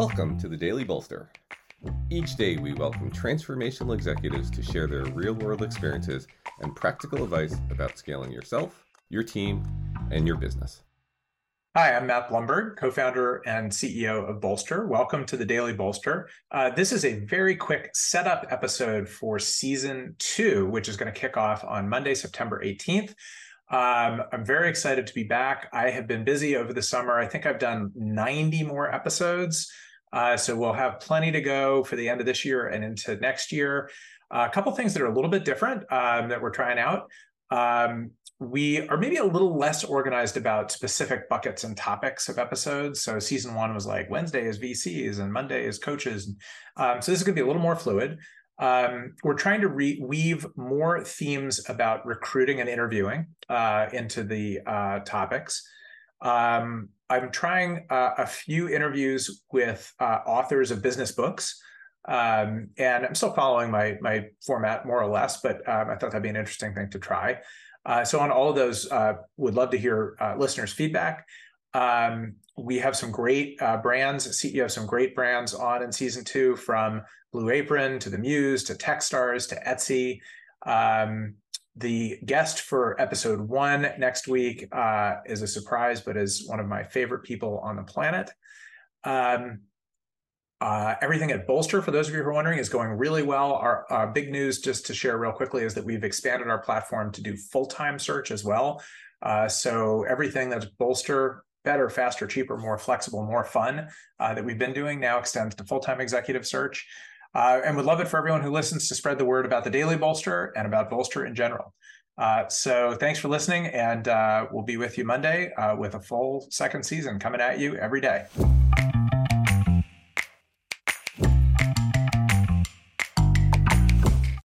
Welcome to the Daily Bolster. Each day, we welcome transformational executives to share their real world experiences and practical advice about scaling yourself, your team, and your business. Hi, I'm Matt Blumberg, co founder and CEO of Bolster. Welcome to the Daily Bolster. Uh, this is a very quick setup episode for season two, which is going to kick off on Monday, September 18th. Um, I'm very excited to be back. I have been busy over the summer. I think I've done 90 more episodes. Uh, so we'll have plenty to go for the end of this year and into next year. Uh, a couple things that are a little bit different um, that we're trying out. Um, we are maybe a little less organized about specific buckets and topics of episodes. So season one was like Wednesday is VCs and Monday is coaches. Um, so this is going to be a little more fluid. Um, we're trying to re- weave more themes about recruiting and interviewing uh, into the uh, topics. Um, I'm trying uh, a few interviews with uh, authors of business books, um, and I'm still following my my format more or less. But um, I thought that'd be an interesting thing to try. Uh, so on all of those, uh, would love to hear listeners' feedback. Um, we have some great uh, brands, CEO of some great brands on in season two, from Blue Apron to the Muse to Techstars to Etsy. Um, the guest for episode one next week uh, is a surprise, but is one of my favorite people on the planet. Um, uh, everything at Bolster, for those of you who are wondering, is going really well. Our uh, big news, just to share real quickly, is that we've expanded our platform to do full time search as well. Uh, so everything that's Bolster, better, faster, cheaper, more flexible, more fun uh, that we've been doing now extends to full time executive search. Uh, and would love it for everyone who listens to spread the word about the Daily Bolster and about Bolster in general. Uh, so thanks for listening, and uh, we'll be with you Monday uh, with a full second season coming at you every day.